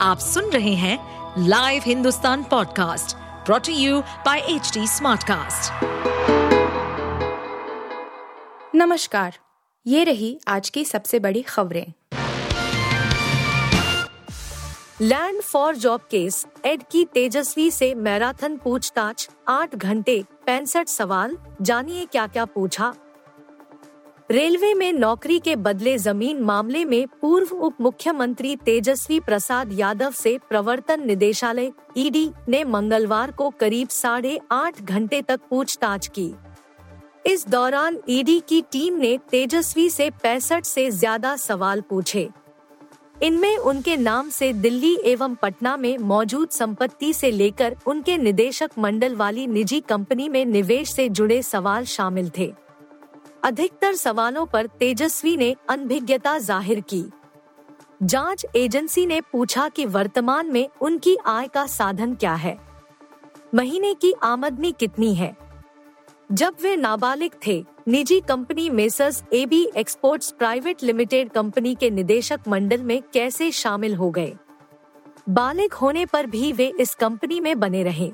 आप सुन रहे हैं live Hindustan podcast brought to you by H Smartcast. नमस्कार ये रही आज की सबसे बड़ी खबरें land for job case ED की तेजस्वी से मैराथन पूछताछ आठ घंटे पैंसठ सवाल जानिए क्या क्या पूछा रेलवे में नौकरी के बदले ज़मीन मामले में पूर्व उप मुख्यमंत्री तेजस्वी प्रसाद यादव से प्रवर्तन निदेशालय, ईडी ने मंगलवार को करीब साढ़े आठ घंटे तक पूछताछ की। इस दौरान ईडी की टीम ने तेजस्वी से पैंसठ से ज़्यादा सवाल पूछे। इनमें उनके नाम से दिल्ली एवं पटना में मौजूद संपत्ति से लेकर उनके निदेशक मंडल वाली निजी कंपनी में निवेश से जुड़े सवाल शामिल थे। अधिकतर सवालों पर तेजस्वी ने अनभिज्ञता ज़ाहिर की। जाँच एजेंसी ने पूछा कि वर्तमान में उनकी आय का साधन क्या है। महीने की आमदनी कितनी है? जब वे नाबालिग थे, निजी company messrs AB exports private limited company के निदेशक मंडल में कैसे शामिल हो गए? बालिग होने पर भी वे इस कंपनी में बने रहे।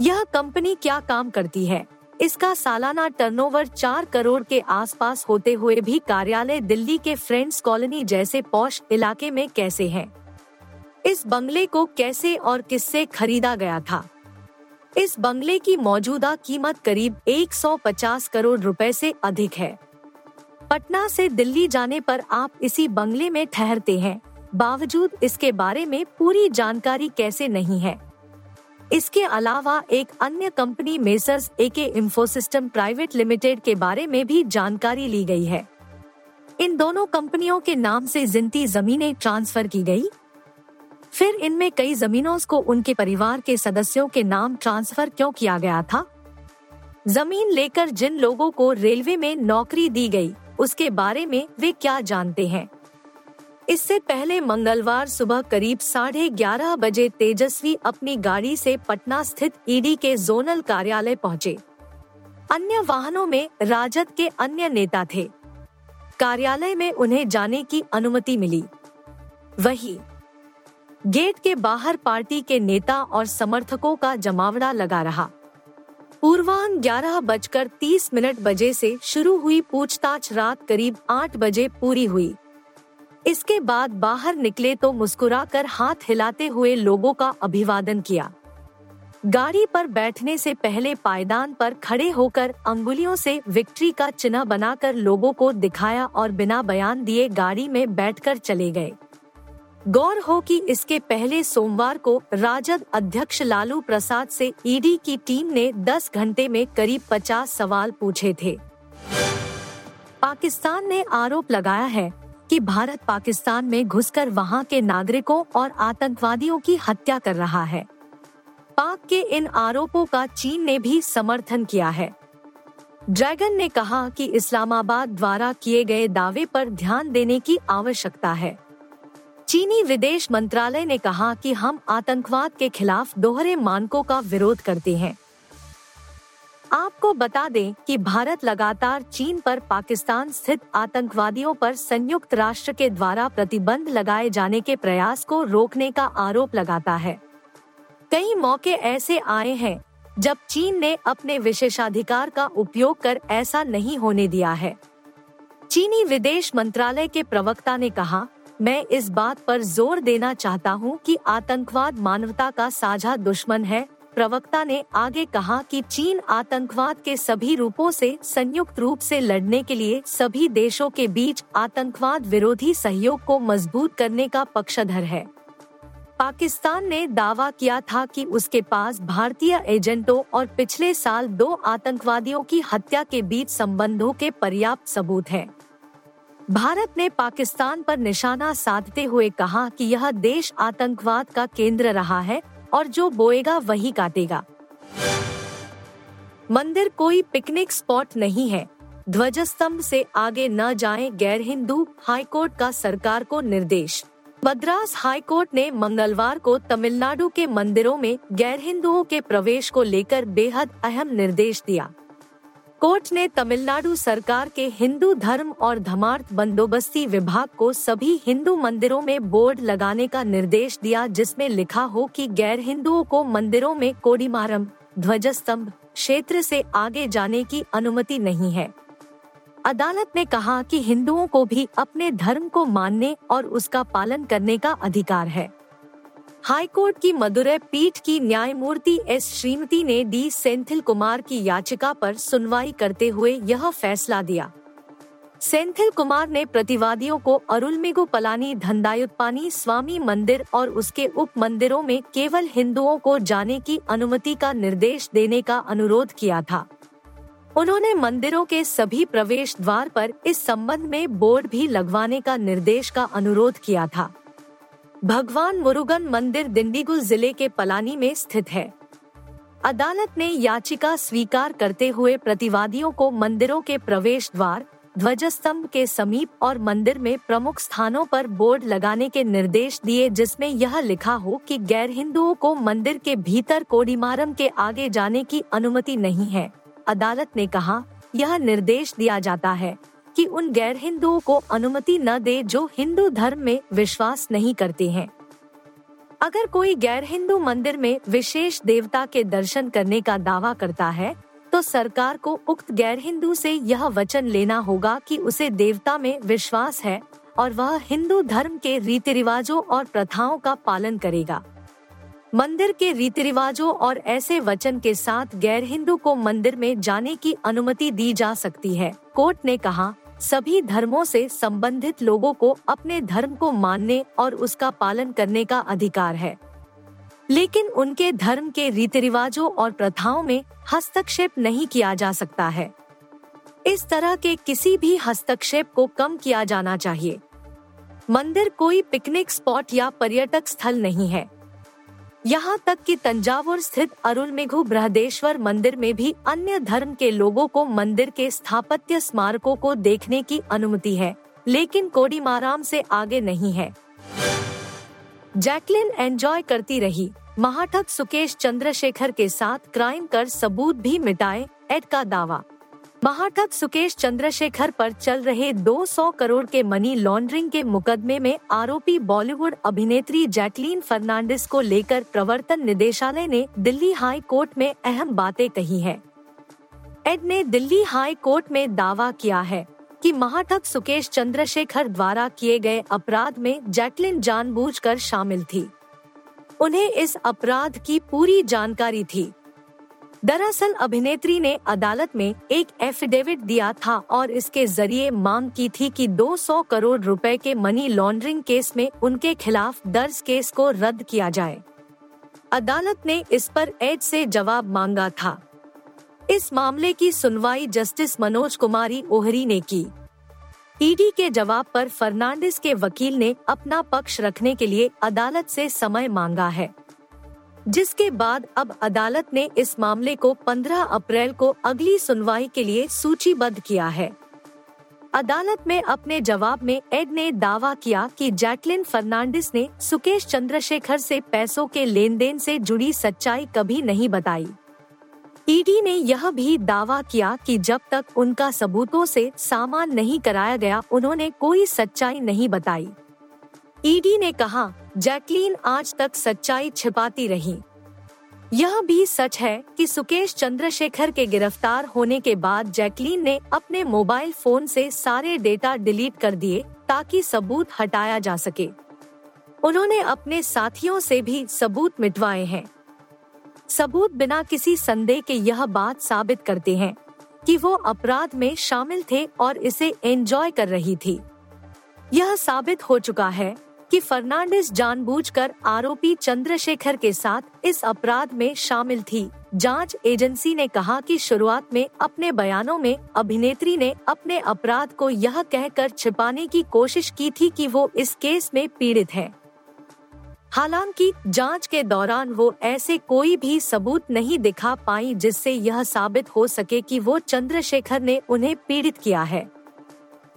यह कंपनी क्या काम करती है? इसका सालाना टर्नओवर चार करोड़ के आसपास होते हुए भी कार्यालय दिल्ली के फ्रेंड्स कॉलोनी जैसे पौष इलाके में कैसे है? इस बंगले को कैसे और किससे खरीदा गया था? इस बंगले की मौजूदा कीमत करीब 150 करोड़ रुपए से अधिक है। पटना से दिल्ली जाने पर आप इसी बंगले में ठहरते हैं। बावजूद इसके बारे में पूरी जानकारी कैसे नहीं है। इसके अलावा एक अन्य कंपनी मेसर्स ए के इंफोसिस्टम प्राइवेट लिमिटेड के बारे में भी जानकारी ली गई है। इन दोनों कंपनियों के नाम से जिनती जमीनें ट्रांसफ़र की गई फिर इनमें कई जमीनों को उनके परिवार के सदस्यों के नाम ट्रांसफ़र क्यों किया गया था? ज़मीन लेकर जिन लोगों को रेलवे में नौकरी दी गई, उसके बारे में वे क्या जानते हैं? इससे पहले मंगलवार सुबह करीब साढ़े ग्यारह बजे तेजस्वी अपनी गाड़ी से पटना स्थित ईडी के जोनल कार्यालय पहुँचे। अन्य वाहनों में राजद के अन्य नेता थे। कार्यालय में उन्हें जाने की अनुमति मिली। वही, गेट के बाहर पार्टी के नेता और समर्थकों का जमावड़ा लगा रहा। पूर्वान्ह ग्यारह बजकर तीस मिनट बजे से शुरू हुई पूछताछ रात करीब आठ बजे पूरी हुई। इसके बाद बाहर निकले तो मुस्कुराकर हाथ हिलाते हुए लोगों का अभिवादन किया। गाड़ी पर बैठने से पहले पायदान पर खड़े होकर अंगुलियों से विक्ट्री का चिन्ह बनाकर लोगों को दिखाया और बिना बयान दिए गाड़ी में बैठकर चले गए। गौर हो कि इसके पहले सोमवार को राजद अध्यक्ष लालू प्रसाद से ईडी की टीम ने 10 घंटे में करीब 50 सवाल पूछे थे। पाकिस्तान ने आरोप लगाया है कि भारत पाकिस्तान में घुसकर वहाँ के नागरिकों और आतंकवादियों की हत्या कर रहा है। पाक के इन आरोपों का चीन ने भी समर्थन किया है। ड्रैगन ने कहा कि इस्लामाबाद द्वारा किए गए दावे पर ध्यान देने की आवश्यकता है। चीनी विदेश मंत्रालय ने कहा कि हम आतंकवाद के खिलाफ दोहरे मानकों का विरोध करते हैं। आपको बता दें कि भारत लगातार चीन पर पाकिस्तान स्थित आतंकवादियों पर संयुक्त राष्ट्र के द्वारा प्रतिबंध लगाए जाने के प्रयास को रोकने का आरोप लगाता है। कई मौके ऐसे आए हैं, जब चीन ने अपने विशेषाधिकार का उपयोग कर ऐसा नहीं होने दिया है। चीनी विदेश मंत्रालय के प्रवक्ता ने कहा, मैं इस बात पर ज़ोर देना चाहता हूँ कि आतंकवाद मानवता का साझा दुश्मन है प्रवक्ता ने आगे कहा कि चीन आतंकवाद के सभी रूपों से संयुक्त रूप से लड़ने के लिए सभी देशों के बीच आतंकवाद विरोधी सहयोग को मज़बूत करने का पक्षधर है पाकिस्तान ने दावा किया था कि उसके पास भारतीय एजेंटों और पिछले साल दो आतंकवादियों की हत्या के बीच संबंधों के पर्याप्त सबूत हैं। भारत ने पाकिस्तान पर निशाना साधते हुए कहा कि यह देश आतंकवाद का केंद्र रहा है और जो बोएगा वही काटेगा। मंदिर कोई पिकनिक स्पॉट नहीं है। ध्वज स्तम्भ से आगे न जाएँ गैर हिंदू हाईकोर्ट का सरकार को निर्देश। मद्रास हाईकोर्ट ने मंगलवार को तमिलनाडु के मंदिरों में गैर हिंदुओं के प्रवेश को लेकर बेहद अहम निर्देश दिया। कोर्ट ने तमिलनाडु सरकार के हिंदू धर्म और धर्मार्थ बंदोबस्ती विभाग को सभी हिंदू मंदिरों में बोर्ड लगाने का निर्देश दिया, जिसमें लिखा हो कि गैर हिंदुओं को मंदिरों में कोडिमारम, ध्वजस्तंभ, क्षेत्र से आगे जाने की अनुमति नहीं है। अदालत ने कहा कि हिंदुओं को भी अपने धर्म को मानने और उसका पालन करने का अधिकार है। हाईकोर्ट की मदुरै पीठ की न्यायमूर्ति एस श्रीमती ने डी सेंथिल कुमार की याचिका पर सुनवाई करते हुए यह फैसला दिया। सेंथिल कुमार ने प्रतिवादियों को अरुलमिगु पलानी, धंदायुत्पानी, स्वामी मंदिर और उसके उप मंदिरों में केवल हिंदुओं को जाने की अनुमति का निर्देश देने का अनुरोध किया था। उन्होंने मंदिरों के सभी प्रवेश द्वार पर इस संबंध में बोर्ड भी लगवाने का निर्देश का अनुरोध किया था। भगवान मुरुगन मंदिर दिंडीगुल ज़िले के पलानी में स्थित है। अदालत ने याचिका स्वीकार करते हुए प्रतिवादियों को मंदिरों के प्रवेश द्वार, ध्वजस्तंभ के समीप और मंदिर में प्रमुख स्थानों पर बोर्ड लगाने के निर्देश दिए, जिसमें यह लिखा हो कि गैर हिंदुओं को मंदिर के भीतर कोडिमारम के आगे जाने की अनुमति नहीं है। अदालत ने कहा, यह निर्देश दिया जाता है। कि उन गैर हिंदुओं को अनुमति न दे जो हिंदू धर्म में विश्वास नहीं करते हैं। अगर कोई गैर हिंदू मंदिर में विशेष देवता के दर्शन करने का दावा करता है तो सरकार को उक्त गैर हिंदू से यह वचन लेना होगा कि उसे देवता में विश्वास है और वह हिंदू धर्म के रीति रिवाजों और प्रथाओं का पालन करेगा। मंदिर के रीति रिवाजों और ऐसे वचन के साथ गैर हिंदू को मंदिर में जाने की अनुमति दी जा सकती है, कोर्ट ने कहा। सभी धर्मों से संबंधित लोगों को अपने धर्म को मानने और उसका पालन करने का अधिकार है। लेकिन उनके धर्म के रीति रिवाजों और प्रथाओं में हस्तक्षेप नहीं किया जा सकता है। इस तरह के किसी भी हस्तक्षेप को कम किया जाना चाहिए। मंदिर कोई पिकनिक स्पॉट या पर्यटक स्थल नहीं है। यहाँ तक कि तंजावुर स्थित अरुलमेघु बृहदेश्वर मंदिर में भी अन्य धर्म के लोगों को मंदिर के स्थापत्य स्मारकों को देखने की अनुमति है, लेकिन कोडीमाराम से आगे नहीं है। जैकलिन एंजॉय करती रही। महाठक सुकेश चंद्रशेखर के साथ क्राइम कर सबूत भी मिटाए एड का दावा। महाठग सुकेश चंद्रशेखर पर चल रहे 200 करोड़ के मनी लॉन्ड्रिंग के मुकदमे में आरोपी बॉलीवुड अभिनेत्री जैकलीन फर्नांडिस को लेकर प्रवर्तन निदेशालय ने दिल्ली हाई कोर्ट में अहम बातें कही हैं। एड ने दिल्ली हाई कोर्ट में दावा किया है कि महाठग सुकेश चंद्रशेखर द्वारा किए गए अपराध में जैकलिन जानबूझकर शामिल थी उन्हें इस अपराध की पूरी जानकारी थी दरअसल अभिनेत्री ने अदालत में एक एफिडेविट दिया था और इसके ज़रिए मांग की थी कि 200 करोड़ रुपए के मनी लॉन्ड्रिंग केस में उनके खिलाफ दर्ज केस को रद्द किया जाए। अदालत ने इस पर एड से जवाब मांगा था। इस मामले की सुनवाई जस्टिस मनोज कुमारी ओहरी ने की। ईडी के जवाब पर फर्नांडिस के वकील ने अपना पक्ष रखने के लिए अदालत से समय मांगा है। जिसके बाद अब अदालत ने इस मामले को 15 अप्रैल को अगली सुनवाई के लिए सूचीबद्ध किया है। अदालत में अपने जवाब में एड ने दावा किया कि जैकलिन फर्नांडिस ने सुकेश चंद्रशेखर से पैसों के लेन देन से जुड़ी सच्चाई कभी नहीं बताई। ईडी ने यह भी दावा किया कि जब तक उनका सबूतों से सामान नहीं कराया गया, उन्होंने कोई सच्चाई नहीं बताई। ईडी ने कहा जैकलीन आज तक सच्चाई छिपाती रही। यह भी सच है कि सुकेश चंद्रशेखर के गिरफ़्तार होने के बाद जैकलीन ने अपने मोबाइल फ़ोन से सारे डेटा डिलीट कर दिए ताकि सबूत हटाया जा सके। उन्होंने अपने साथियों से भी सबूत मिटवाए हैं। सबूत बिना किसी संदेह के यह बात साबित करते हैं कि वो अपराध में शामिल थे और इसे एंजॉय कर रही थी। यह साबित हो चुका है कि फर्नांडिस जानबूझकर आरोपी चंद्रशेखर के साथ इस अपराध में शामिल थी। जाँच एजेंसी ने कहा कि शुरुआत में अपने बयानों में अभिनेत्री ने अपने अपराध को यह कहकर छिपाने की कोशिश की थी कि वो इस केस में पीड़ित है। हालाँकि जाँच के दौरान वो ऐसे कोई भी सबूत नहीं दिखा पाई जिससे यह साबित हो सके कि वो चंद्रशेखर ने उन्हें पीड़ित किया है।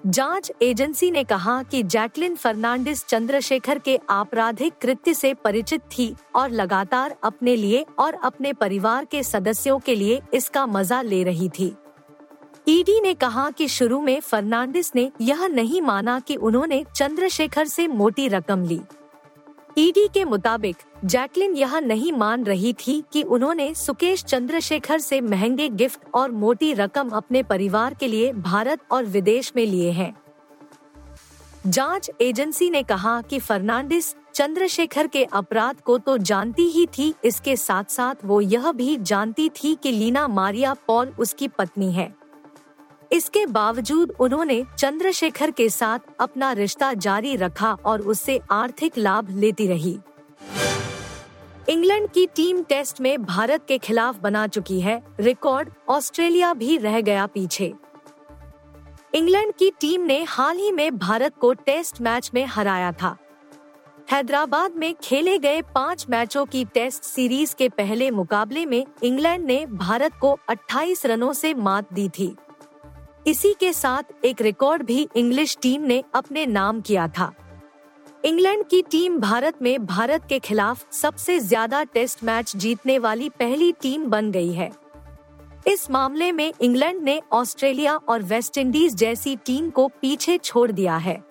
जाँच एजेंसी ने कहा कि जैकलिन फर्नांडिस चंद्रशेखर के आपराधिक कृत्य से परिचित थी और लगातार अपने लिए और अपने परिवार के सदस्यों के लिए इसका मज़ा ले रही थी। ईडी ने कहा कि शुरू में फर्नांडिस ने यह नहीं माना कि उन्होंने चंद्रशेखर से मोटी रकम ली। ईडी के मुताबिक, जैकलिन यह नहीं मान रही थी कि उन्होंने सुकेश चंद्रशेखर से महँगे गिफ्ट और मोटी रकम अपने परिवार के लिए भारत और विदेश में लिए हैं। जाँच एजेंसी ने कहा कि फर्नांडिस चंद्रशेखर के अपराध को तो जानती ही थी, इसके साथ साथ वो यह भी जानती थी कि लीना मारिया पॉल उसकी पत्नी है। इसके बावजूद उन्होंने चंद्रशेखर के साथ अपना रिश्ता जारी रखा और उससे आर्थिक लाभ लेती रही। इंग्लैंड की टीम टेस्ट में भारत के खिलाफ बना चुकी है, रिकॉर्ड ऑस्ट्रेलिया भी रह गया पीछे। इंग्लैंड की टीम ने हाल ही में भारत को टेस्ट मैच में हराया था। हैदराबाद में खेले गए पाँच मैचों की टेस्ट सीरीज़ के पहले मुकाबले में इंग्लैंड ने भारत को 28 रनों से मात दी थी। इसी के साथ एक रिकॉर्ड भी इंग्लिश टीम ने अपने नाम किया था। इंग्लैंड की टीम भारत में भारत के खिलाफ सबसे ज़्यादा टेस्ट मैच जीतने वाली पहली टीम बन गई है। इस मामले में इंग्लैंड ने ऑस्ट्रेलिया और वेस्टइंडीज जैसी टीम को पीछे छोड़ दिया है।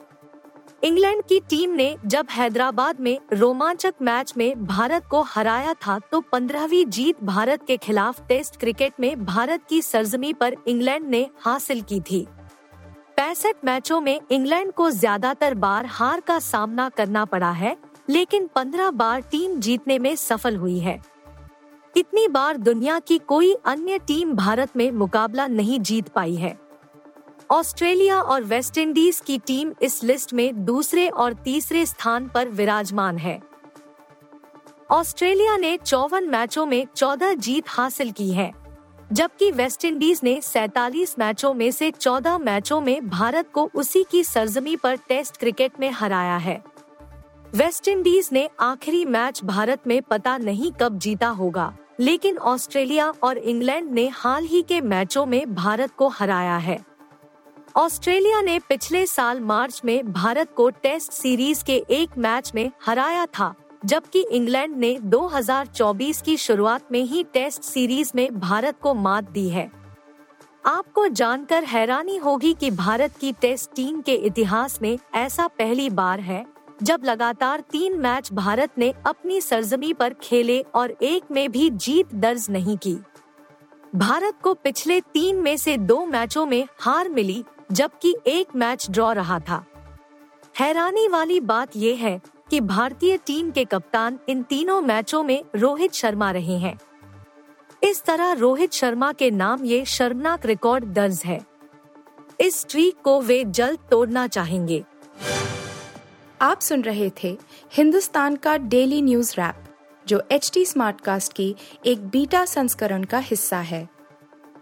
इंग्लैंड की टीम ने जब हैदराबाद में रोमांचक मैच में भारत को हराया था तो पंद्रहवीं जीत भारत के खिलाफ टेस्ट क्रिकेट में भारत की सरजमी पर इंग्लैंड ने हासिल की थी। पैंसठ मैचों में इंग्लैंड को ज़्यादातर बार हार का सामना करना पड़ा है, लेकिन पंद्रह बार टीम जीतने में सफल हुई है। इतनी बार दुनिया की कोई अन्य टीम भारत में मुकाबला नहीं जीत पाई है। ऑस्ट्रेलिया और वेस्टइंडीज की टीम इस लिस्ट में दूसरे और तीसरे स्थान पर विराजमान है। ऑस्ट्रेलिया ने चौवन मैचों में चौदह जीत हासिल की है, जबकि वेस्टइंडीज ने सैतालीस मैचों में से चौदह मैचों में भारत को उसी की सरजमी पर टेस्ट क्रिकेट में हराया है। वेस्टइंडीज ने आखिरी मैच भारत में पता नहीं कब जीता होगा, लेकिन ऑस्ट्रेलिया और इंग्लैंड ने हाल ही के मैचों में भारत को हराया है। ऑस्ट्रेलिया ने पिछले साल मार्च में भारत को टेस्ट सीरीज़ के एक मैच में हराया था, जबकि इंग्लैंड ने 2024 की शुरुआत में ही टेस्ट सीरीज़ में भारत को मात दी है। आपको जानकर हैरानी होगी कि भारत की टेस्ट टीम के इतिहास में ऐसा पहली बार है, जब लगातार तीन मैच भारत ने अपनी सरजमी पर खेले और एक में भी जीत दर्ज नहीं की। भारत को पिछले तीन में से दो मैचों में हार मिली जबकि एक मैच ड्रॉ रहा था। हैरानी वाली बात यह है कि भारतीय टीम के कप्तान इन तीनों मैचों में रोहित शर्मा रहे हैं। इस तरह रोहित शर्मा के नाम ये शर्मनाक रिकॉर्ड दर्ज है। इस स्ट्रीक को वे जल्द तोड़ना चाहेंगे। आप सुन रहे थे हिंदुस्तान का डेली न्यूज़ रैप, जो एच टी स्मार्टकास्ट की एक बीटा संस्करण का हिस्सा है।